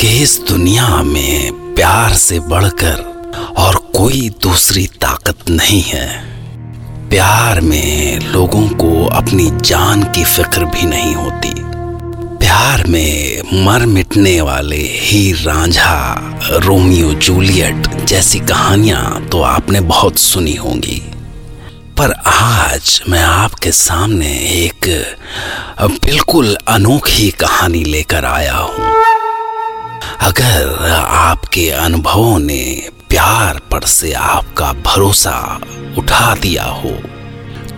कि इस दुनिया में प्यार से बढ़कर और कोई दूसरी ताकत नहीं है। प्यार में लोगों को अपनी जान की फ़िक्र भी नहीं होती। प्यार में मर मिटने वाले ही रांझा, रोमियो जूलियट जैसी कहानियाँ तो आपने बहुत सुनी होंगी। पर आज मैं आपके सामने एक बिल्कुल अनोखी कहानी लेकर आया हूँ। अगर आपके अनुभवों ने प्यार पर से आपका भरोसा उठा दिया हो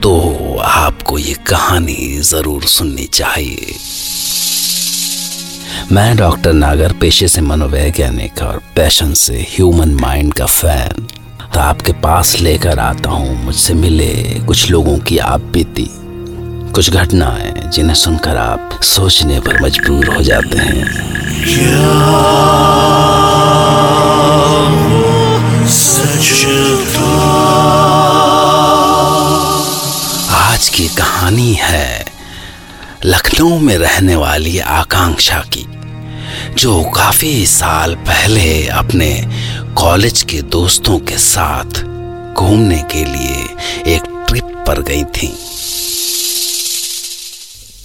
तो आपको ये कहानी ज़रूर सुननी चाहिए। मैं डॉक्टर नागर पेशे से मनोवैज्ञानिक और पैशन से ह्यूमन माइंड का फ़ैन। तो आपके पास लेकर आता हूँ, मुझसे मिले कुछ लोगों की आप बीती। कुछ घटनाएँ जिन्हें सुनकर आप सोचने पर मजबूर हो जाते हैं। आज की कहानी है लखनऊ में रहने वाली आकांक्षा की, जो काफ़ी साल पहले अपने कॉलेज के दोस्तों के साथ घूमने के लिए एक ट्रिप पर गई थी।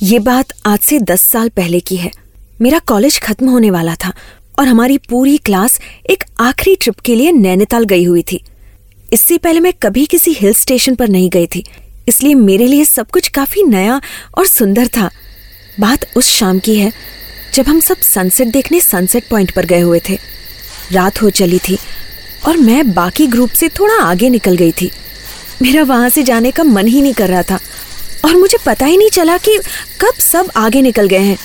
ये बात आज से दस साल पहले की है। मेरा कॉलेज खत्म होने वाला था और हमारी पूरी क्लास एक आखिरी ट्रिप के लिए नैनीताल गई हुई थी। इससे पहले मैं कभी किसी हिल स्टेशन पर नहीं गई थी, इसलिए मेरे लिए सब कुछ काफ़ी नया और सुंदर था। बात उस शाम की है, जब हम सब सनसेट देखने सनसेट पॉइंट पर गए हुए थे। रात हो चली थी और मैं बाकी ग्रुप से थोड़ा आगे निकल गई थी। मेरा वहाँ से जाने का मन ही नहीं कर रहा था। और मुझे पता ही नहीं चला कि कब सब आगे निकल गए हैं।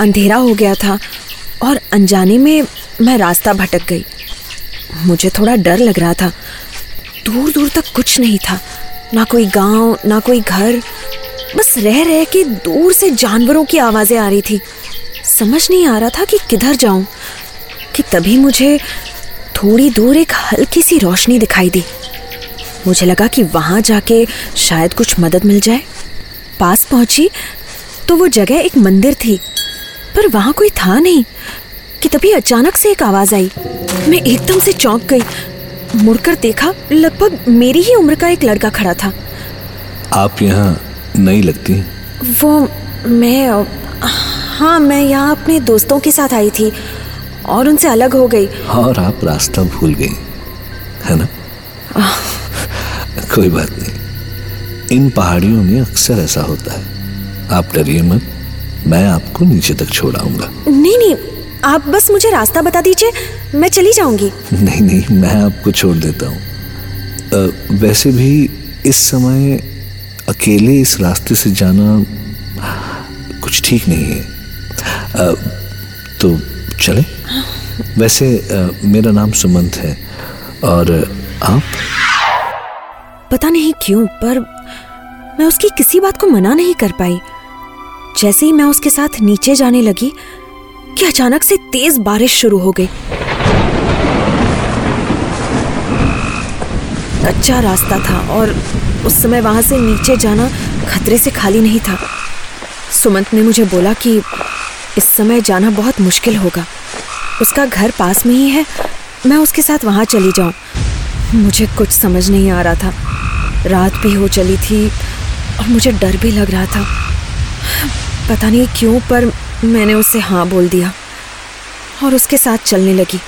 अंधेरा हो गया था और अनजाने में मैं रास्ता भटक गई। मुझे थोड़ा डर लग रहा था। दूर दूर तक कुछ नहीं था। ना कोई गाँव, ना कोई घर। बस रह रह के दूर से जानवरों की आवाज़ें आ रही थी। समझ नहीं आ रहा था कि किधर जाऊँ, कि तभी मुझे थोड़ी दूर एक हल्की सी रोशनी दिखाई दी। मुझे लगा कि वहाँ जाके शायद कुछ मदद मिल जाए। पास पहुँची तो वो जगह एक मंदिर थी पर वहाँ कोई था नहीं कि तभी अचानक से एक आवाज़ आई। मैं एकदम से चौंक गई। मुड़कर देखा लगभग मेरी ही उम्र का एक लड़का खड़ा था। आप यहाँ नहीं लगती? वो मैं हाँ मैं यहाँ अपने दोस्तों के साथ आई थी और उनसे अलग हो गई। और आप रास्ता भूल गई है ना? कोई बात नहीं। इन पहाड़ियों में अक्सर ऐसा होता है। आप डरिए मत मैं आपको नीचे तक छोड़ाऊँगा नहीं नहीं आप बस मुझे रास्ता बता दीजिए मैं चली जाऊँगी। नहीं नहीं मैं आपको छोड़ देता हूँ। वैसे भी इस समय अकेले इस रास्ते से जाना कुछ ठीक नहीं है। अ, तो चले। वैसे अ, मेरा नाम सुमंत है और आप? पता नहीं क्यों, पर मैं उसकी किसी बात को मना नहीं कर पाई। जैसे ही मैं उसके साथ नीचे जाने लगी, कि अचानक से तेज बारिश शुरू हो गई। कच्चा रास्ता था और उस समय वहाँ से नीचे जाना खतरे से खाली नहीं था। सुमंत ने मुझे बोला कि इस समय जाना बहुत मुश्किल होगा। उसका घर पास में ही है। मैं उसके साथ वहाँ चली जाऊँ। मुझे कुछ समझ नहीं आ रहा था। रात भी हो चली थी और मुझे डर भी लग रहा था। पता नहीं क्यों, पर मैंने उसे हाँ बोल दिया और उसके साथ चलने लगी।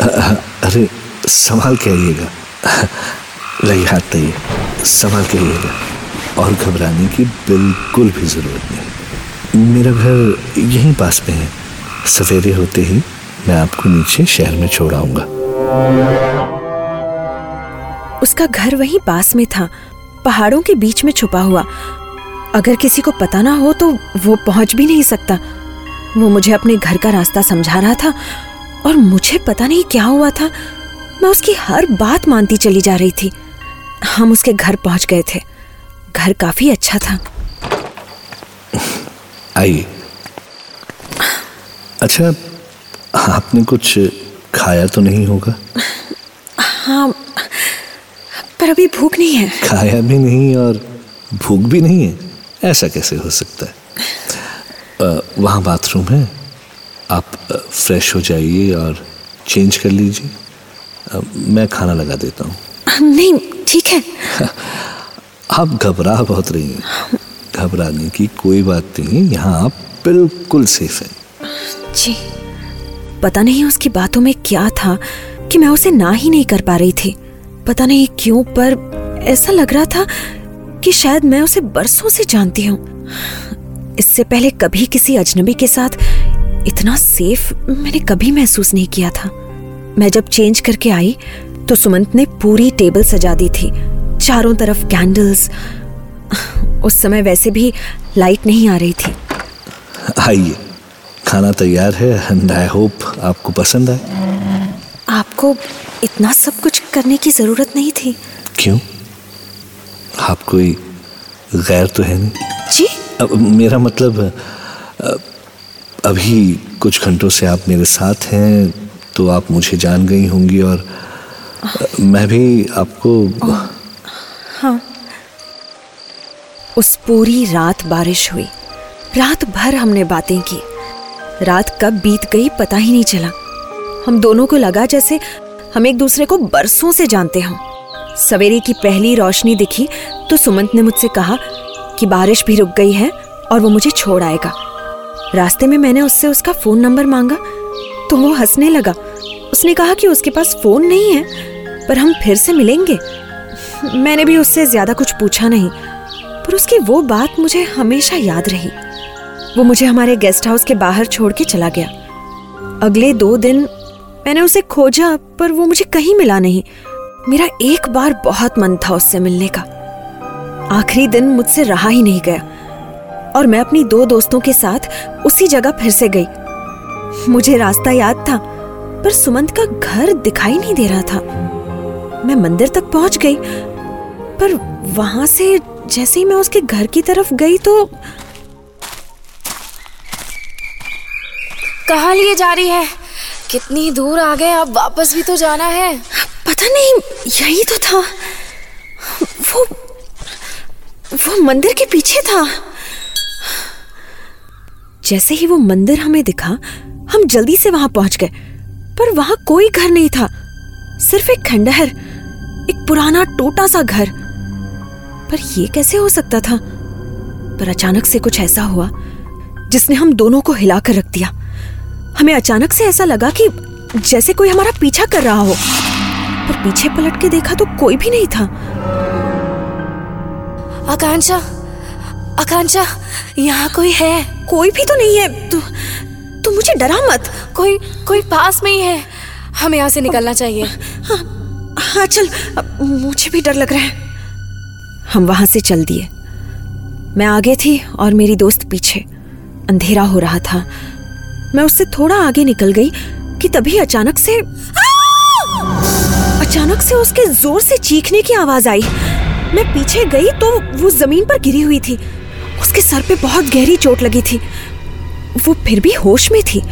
अरे, संभाल के आइएगा। लगे हाथ तइए संभाल के आइएगा। और घबराने की बिल्कुल भी ज़रूरत नहीं। मेरा घर यहीं पास में है। सवेरे होते ही मैं आपको नीचे शहर में छोड़ आऊँगा। उसका घर वहीं पास में था। पहाड़ों के बीच में छुपा हुआ। अगर किसी को पता ना हो तो वो पहुँच भी नहीं सकता। वो मुझे अपने घर का रास्ता समझा रहा था और मुझे पता नहीं क्या हुआ था। मैं उसकी हर बात मानती चली जा रही थी। हम उसके घर पहुँच गए थे। घर काफ़ी अच्छा था। आइए। अच्छा आपने कुछ खाया तो नहीं होगा? हाँ पर अभी भूख नहीं है। खाया भी नहीं और भूख भी नहीं है। ऐसा कैसे हो सकता है? वहाँ बाथरूम है। आप फ्रेश हो जाइए और चेंज कर लीजिए। मैं खाना लगा देता हूँ। नहीं ठीक है। आप घबरा बहुत रही हैं। घबराने की कोई बात नहीं यहाँ आप बिल्कुल सेफ़ हैं। जी पता नहीं उसकी बातों में क्या था कि मैं उसे ना ही नहीं कर पा रही थी। पता नहीं क्यों, पर ऐसा लग रहा था कि शायद मैं उसे बरसों से जानती हूँ। इससे पहले कभी किसी अजनबी के साथ इतना सेफ़ मैंने कभी महसूस नहीं किया था। मैं जब चेंज करके आई तो सुमंत ने पूरी टेबल सजा दी थी। चारों तरफ़ कैंडल्स उस समय वैसे भी लाइट नहीं आ रही थी। आइए, खाना तैयार है। आई होप आपको पसंद आए। आपको इतना सब कुछ करने की ज़रूरत नहीं थी। क्यों? आप कोई गैर तो है नहीं? जी। अब मेरा मतलब अभी कुछ घंटों से आप मेरे साथ हैं तो आप मुझे जान गई होंगी और मैं भी आपको हाँ। उस पूरी रात बारिश हुई। रात भर हमने बातें की। रात कब बीत गई पता ही नहीं चला। हम दोनों को लगा जैसे हम एक दूसरे को बरसों से जानते हों। सवेरे की पहली रोशनी दिखी तो सुमंत ने मुझसे कहा कि बारिश भी रुक गई है और वो मुझे छोड़ आएगा। रास्ते में मैंने उससे उसका फ़ोन नंबर मांगा तो वो हंसने लगा। उसने कहा कि उसके पास फ़ोन नहीं है, पर हम फिर से मिलेंगे। मैंने भी उससे ज़्यादा कुछ पूछा नहीं, पर उसकी वो बात मुझे हमेशा याद रही। वो मुझे हमारे गेस्ट हाउस के बाहर छोड़ के चला गया। अगले दो दिन मैंने उसे खोजा, पर वो मुझे कहीं मिला नहीं। मेरा एक बार बहुत मन था उससे मिलने का। आखिरी दिन मुझसे रहा ही नहीं गया, और मैं अपनी दो दोस्तों के साथ उसी जगह फिर से गई। मुझे रास्ता याद था, पर सुमंत का घर दिखाई नहीं दे रहा था। मैं मंदिर तक पहुँच गई, पर वहाँ से जैसे ही मैं उसके घर की तरफ़ गई तो कहा लिए जा रही है? कितनी दूर आ गए, अब वापस भी तो जाना है। पता नहीं, यही तो था। वो वो मंदिर के पीछे था। जैसे ही वो मंदिर हमें दिखा, हम जल्दी से वहाँ पहुँच गए। पर वहाँ कोई घर नहीं था। सिर्फ़ एक खंडहर, एक पुराना टूटा सा घर। पर ये कैसे हो सकता था? पर अचानक से कुछ ऐसा हुआ, जिसने हम दोनों को हिलाकर रख दिया। हमें अचानक से ऐसा लगा कि जैसे कोई हमारा पीछा कर रहा हो। पर पीछे पलट के देखा तो कोई भी नहीं था। आकांक्षा आकांक्षा यहाँ कोई है? कोई भी तो नहीं है। तू तू मुझे डरा मत। कोई कोई पास में ही। है हमें यहाँ से निकलना चाहिए। हाँ हाँ चल। मुझे भी डर लग रहा है। हम वहाँ से चल दिए। मैं आगे थी और मेरी दोस्त पीछे। अंधेरा हो रहा था। मैं उससे थोड़ा आगे निकल गई कि तभी अचानक से अचानक से उसके ज़ोर से चीखने की आवाज़ आई। मैं पीछे गई तो वो ज़मीन पर गिरी हुई थी। उसके सर पे बहुत गहरी चोट लगी थी। वो फिर भी होश में थी।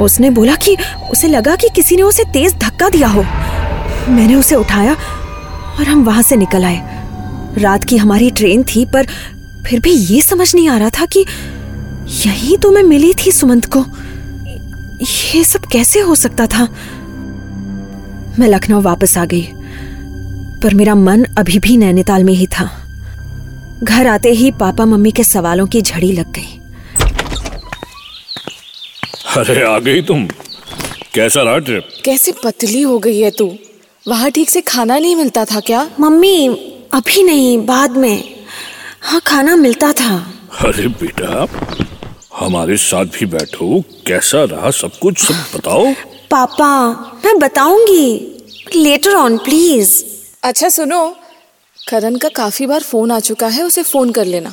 उसने बोला कि उसे लगा कि किसी ने उसे तेज धक्का दिया हो। मैंने उसे उठाया और हम वहाँ से निकल आए। रात की हमारी ट्रेन थी पर फिर भी ये समझ नहीं आ रहा था कि यही तो मैं मिली थी सुमंत को। ये सब कैसे हो सकता था? मैं लखनऊ वापस आ गई पर मेरा मन अभी भी नैनीताल में ही था। घर आते ही पापा मम्मी के सवालों की झड़ी लग गई। अरे आ गई तुम। कैसा रहा ट्रिप कैसे पतली हो गई है तू। वहाँ ठीक से खाना नहीं मिलता था क्या? मम्मी अभी नहीं बाद में। हाँ खाना मिलता था। अरे बेटा हमारे साथ भी बैठो। कैसा रहा सब कुछ? सब बताओ। पापा मैं बताऊँगी। लेटर ऑन प्लीज़ अच्छा सुनो। करण का काफ़ी बार फ़ोन आ चुका है उसे फ़ोन कर लेना।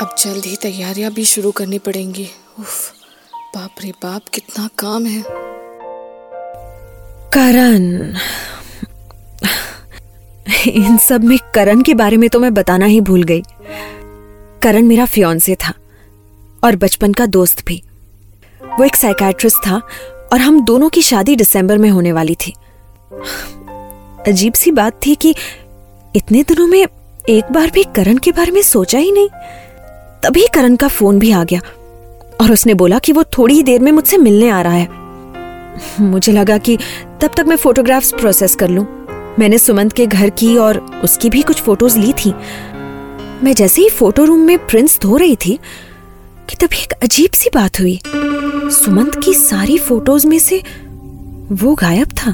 अब जल्द ही तैयारियाँ भी शुरू करनी पड़ेंगी। उफ, बाप रे बाप कितना काम है। करण। इन सब में करण के बारे में तो मैं बताना ही भूल गई। करण मेरा फियोन्से था। और बचपन का दोस्त भी। वो एक साइकाट्रिस्ट था और हम दोनों की शादी दिसंबर में होने वाली थी। अजीब सी बात थी कि इतने दिनों में एक बार भी करण के बारे में सोचा ही नहीं। तभी करण का फ़ोन भी आ गया और उसने बोला कि वो थोड़ी ही देर में मुझसे मिलने आ रहा है। मुझे लगा कि तब तक मैं फोटोग्राफ्स प्रोसेस कर लूँ। मैंने सुमंत के घर की और उसकी भी कुछ फ़ोटोज़ ली थी। मैं जैसे ही फ़ोटो रूम में प्रिंट्स धो रही थी कि तभी एक अजीब सी बात हुई। सुमंत की सारी फ़ोटोज़ में से वो गायब था।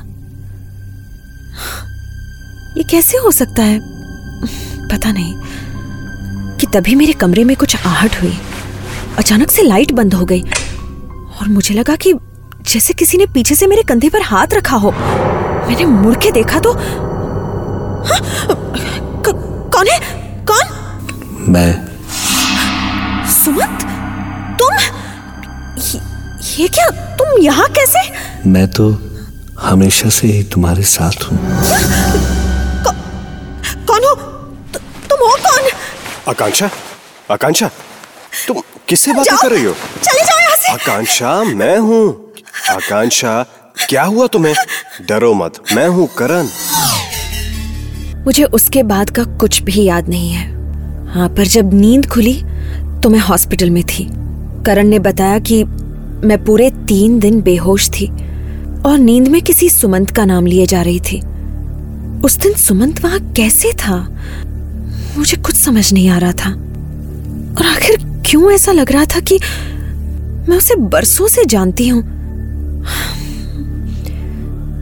ये कैसे हो सकता है? पता नहीं। कि तभी मेरे कमरे में कुछ आहट हुई। अचानक से लाइट बंद हो गई। और मुझे लगा कि जैसे किसी ने पीछे से मेरे कंधे पर हाथ रखा हो। मैंने मुड़ के देखा तो हाँ, कौन है? कौन? मैं। सुमंत? तुम? ये, ये क्या तुम यहाँ कैसे? मैं तो हमेशा से ही तुम्हारे साथ हूँ। कौन हो? तु, तुम हो कौन? आकांक्षा आकांक्षा तुम किससे बातें कर रही हो? चले जाओ यहाँ से। आकांक्षा मैं हूँ। आकांक्षा क्या हुआ तुम्हें? डरो मत मैं हूँ करण। मुझे उसके बाद का कुछ भी याद नहीं है। हाँ पर जब नींद खुली तो मैं हॉस्पिटल में थी। करण ने बताया कि मैं पूरे तीन दिन बेहोश थी और नींद में किसी सुमंत का नाम लिए जा रही थी। उस दिन सुमंत वहाँ कैसे था? मुझे कुछ समझ नहीं आ रहा था। और आखिर क्यों ऐसा लग रहा था कि मैं उसे बरसों से जानती हूँ?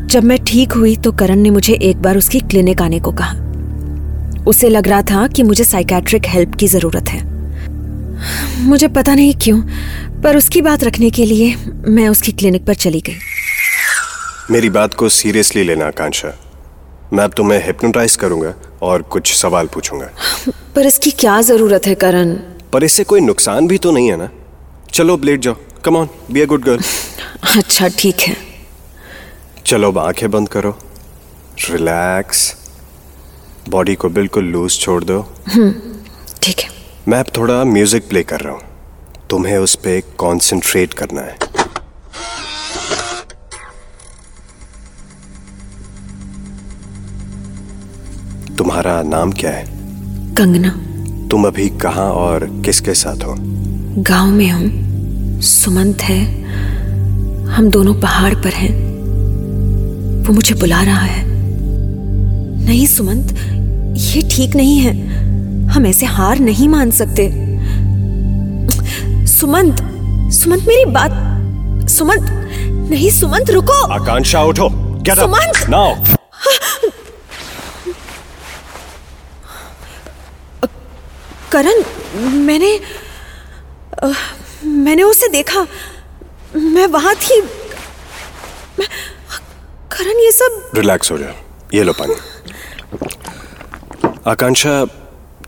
जब मैं ठीक हुई तो करण ने मुझे एक बार उसकी क्लिनिक आने को कहा। उसे लग रहा था कि मुझे साइकेट्रिक हेल्प की ज़रूरत है। मुझे पता नहीं क्यों पर उसकी बात रखने के लिए मैं उसकी क्लिनिक पर चली गई। मेरी बात को सीरियसली लेना आकांक्षा। मैं अब तुम्हें हिप्नोटाइज करूँगा और कुछ सवाल पूछूँगा। पर इसकी क्या ज़रूरत है करण? पर इससे कोई नुकसान भी तो नहीं है ना? चलो अब लेट जाओ। Come on be a good girl अच्छा ठीक है। चलो अब आँखें बंद करो। रिलैक्स बॉडी को बिल्कुल लूज छोड़ दो। ठीक है। मैं अब थोड़ा म्यूज़िक प्ले कर रहा हूँ। तुम्हें उस पर कॉन्सेंट्रेट करना है। तुम्हारा नाम क्या है? कंगना। तुम अभी कहाँ और किसके साथ हो? गाँव में हूँ सुमंत है। हम दोनों पहाड़ पर हैं। वो मुझे बुला रहा है। नहीं सुमंत ये ठीक नहीं है। हम ऐसे हार नहीं मान सकते। सुमंत सुमंत मेरी बात सुमंत नहीं सुमंत रुको। आकांक्षा उठो। अप सुमंत! नाउ करण मैंने अ, मैंने उसे देखा। मैं वहाँ थी। मैं करण ये सब रिलैक्स हो जाओ। ये लो पानी। आकांक्षा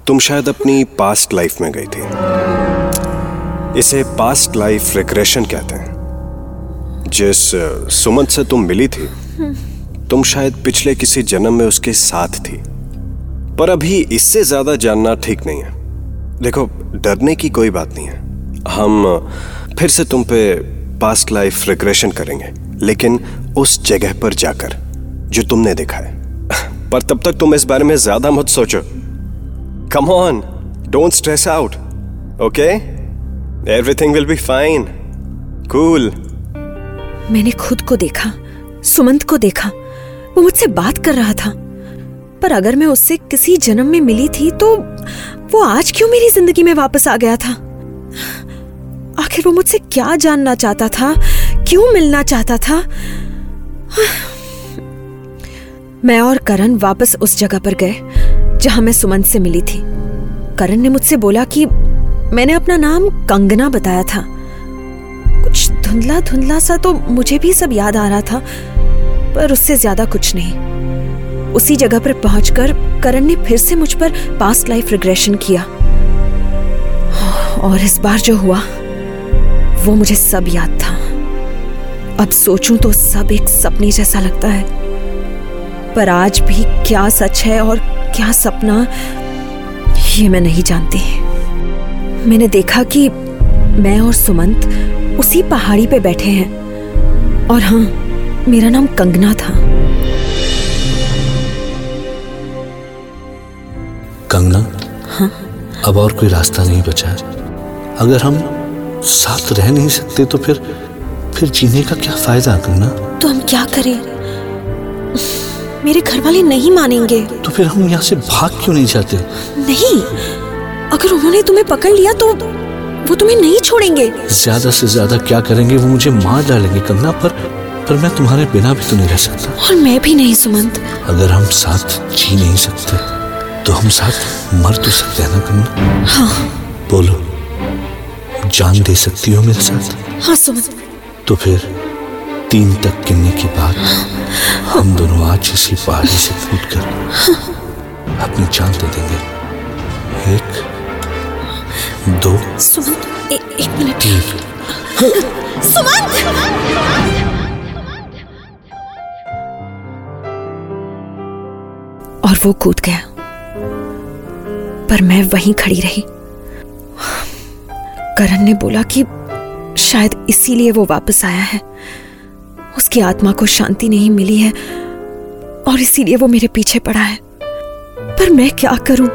तुम शायद अपनी पास्ट लाइफ में गई थी। इसे पास्ट लाइफ रिग्रेशन कहते हैं। जिस अ, सुमंत से तुम मिली थी तुम शायद पिछले किसी जन्म में उसके साथ थी। पर अभी इससे ज़्यादा जानना ठीक नहीं है। देखो डरने की कोई बात नहीं है। हम फिर से तुम पे पास्ट लाइफ रिग्रेशन करेंगे लेकिन उस जगह पर जाकर जो तुमने देखा है। पर तब तक तुम इस बारे में ज़्यादा मत सोचो। Come on don't stress out okay everything will be fine cool मैंने खुद को देखा, सुमंत को देखा, वो मुझसे बात कर रहा था। पर अगर मैं उससे किसी जन्म में मिली थी तो वो आज क्यों मेरी ज़िंदगी में वापस आ गया था? आखिर वो मुझसे क्या जानना चाहता था? क्यों मिलना चाहता था? मैं और करण वापस उस जगह पर गए। जहाँ मैं सुमन से मिली थी। करण ने मुझसे बोला कि मैंने अपना नाम कंगना बताया था। कुछ धुंधला धुंधला सा तो मुझे भी सब याद आ रहा था, पर उससे ज़्यादा कुछ नहीं। उसी जगह पर पहुंचकर करण ने फिर से मुझ पर पास्ट लाइफ रिग्रेशन किया। और इस बार जो हुआ, वो मुझे सब याद था। अब सोचूं तो सब एक सपने जैसा लगता है। पर आज भी क्या सच है और क्या सपना ये मैं नहीं जानती। मैंने देखा कि मैं और सुमंत उसी पहाड़ी पे बैठे हैं। और हाँ मेरा नाम कंगना था। कंगना? हाँ। अब और कोई रास्ता नहीं बचा अगर हम साथ रह नहीं सकते तो फिर फिर जीने का क्या फ़ायदा कंगना? तो हम क्या करें? मेरे घर वाले नहीं मानेंगे। तो फिर हम यहाँ से भाग क्यों नहीं जाते? नहीं अगर उन्होंने तुम्हें पकड़ लिया तो वो तुम्हें नहीं छोड़ेंगे। ज़्यादा से ज़्यादा क्या करेंगे? वो मुझे मार डालेंगे कंगना पर पर मैं तुम्हारे बिना भी तो नहीं रह सकता। और मैं भी नहीं सुमंत। अगर हम साथ जी नहीं सकते तो हम साथ मर तो सकते हैं ना कंगना? हाँ। बोलो जान दे सकती हो मेरे साथ? हाँ सुमंत। तो फिर तीन तक गिनने के बाद हम दोनों आज इसी पहाड़ी से कूद कर अपनी जान दे देंगे। एक दो सुमंत ए, एक मिनट। सुमंत! और वो कूद गया। पर मैं वहीं खड़ी रही। करण ने बोला कि शायद इसीलिए वो वापस आया है। उसकी आत्मा को शांति नहीं मिली है, और इसीलिए वो मेरे पीछे पड़ा है। पर मैं क्या करूँ?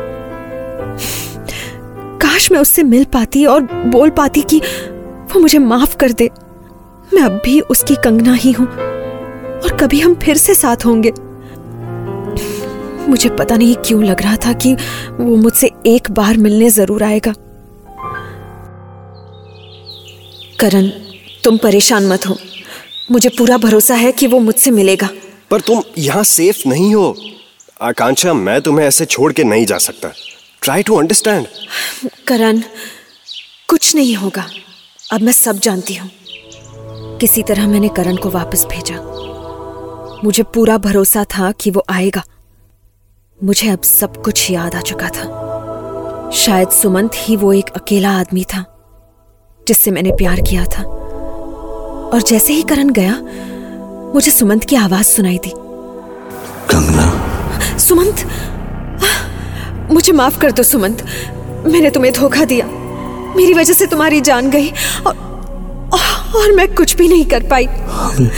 काश मैं उससे मिल पाती और बोल पाती कि वो मुझे माफ़ कर दे। मैं अब भी उसकी कंगना ही हूँ, और कभी हम फिर से साथ होंगे। मुझे पता नहीं क्यों लग रहा था कि वो मुझसे एक बार मिलने ज़रूर आएगा। करण, तुम परेशान मत हो। मुझे पूरा भरोसा है कि वो मुझसे मिलेगा। पर तुम यहाँ सेफ़ नहीं हो। आकांक्षा मैं तुम्हें ऐसे छोड़ के नहीं जा सकता। ट्राई टू अंडरस्टैंड करण कुछ नहीं होगा। अब मैं सब जानती हूँ। किसी तरह मैंने करण को वापस भेजा। मुझे पूरा भरोसा था कि वो आएगा। मुझे अब सब कुछ याद आ चुका था। शायद सुमंत ही वो एक अकेला आदमी था जिससे मैंने प्यार किया था। और जैसे ही करण गया मुझे सुमंत की आवाज़ सुनाई दी। कंगना। सुमंत मुझे माफ़ कर दो सुमंत। मैंने तुम्हें धोखा दिया। मेरी वजह से तुम्हारी जान गई और और मैं कुछ भी नहीं कर पाई। हमें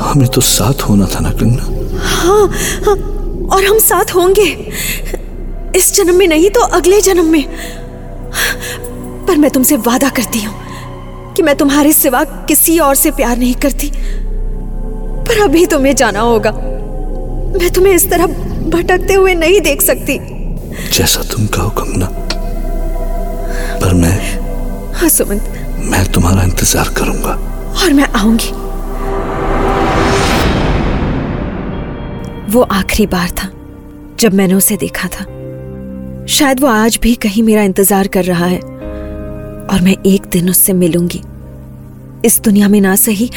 हमें तो साथ होना था ना कंगना? हाँ, हाँ और हम साथ होंगे। इस जन्म में नहीं तो अगले जन्म में। पर मैं तुमसे वादा करती हूँ। कि मैं तुम्हारे सिवा किसी और से प्यार नहीं करती। पर अभी तुम्हें जाना होगा। मैं तुम्हें इस तरह भटकते हुए नहीं देख सकती। जैसा तुम कहो कंगना पर मैं हाँ सुमंत। मैं तुम्हारा इंतज़ार करूँगा। और मैं आऊँगी। वो आखिरी बार था जब मैंने उसे देखा था। शायद वो आज भी कहीं मेरा इंतज़ार कर रहा है। और मैं एक दिन उससे मिलूँगी। इस दुनिया में ना सही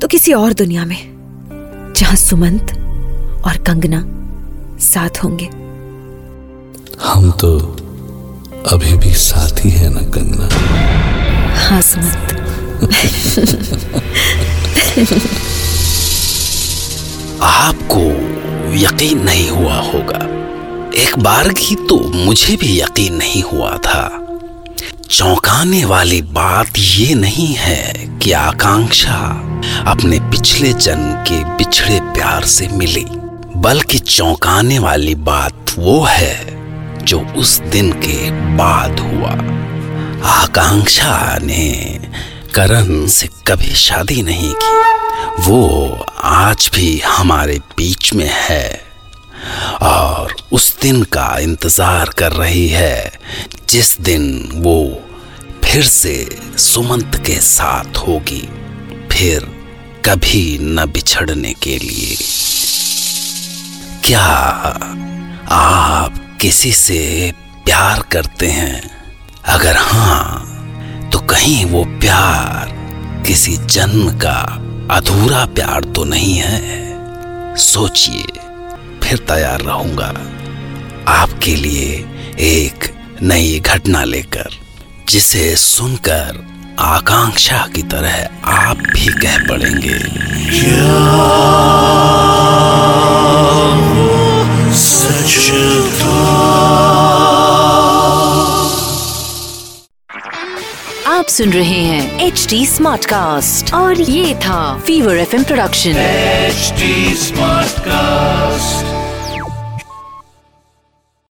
तो किसी और दुनिया में जहाँ सुमंत और कंगना साथ होंगे। हम तो अभी भी साथ ही है ना कंगना? हाँ सुमंत। आपको यकीन नहीं हुआ होगा। एक बार की तो मुझे भी यकीन नहीं हुआ था। चौंकाने वाली बात ये नहीं है कि आकांक्षा अपने पिछले जन्म के बिछड़े प्यार से मिली, बल्कि चौंकाने वाली बात वो है जो उस दिन के बाद हुआ। आकांक्षा ने करण से कभी शादी नहीं की। वो आज भी हमारे बीच में है। और उस दिन का इंतज़ार कर रही है, जिस दिन वो फिर से सुमंत के साथ होगी, फिर कभी न बिछड़ने के लिए। क्या आप किसी से प्यार करते हैं? अगर हाँ तो कहीं वो प्यार किसी जन्म का अधूरा प्यार तो नहीं है। सोचिए। फिर तैयार रहूँगा। आपके लिए एक नई घटना लेकर जिसे सुनकर आकांक्षा की तरह आप भी कह पड़ेंगे। आप सुन रहे हैं एच डी स्मार्ट कास्ट और ये था fever F production H smart cast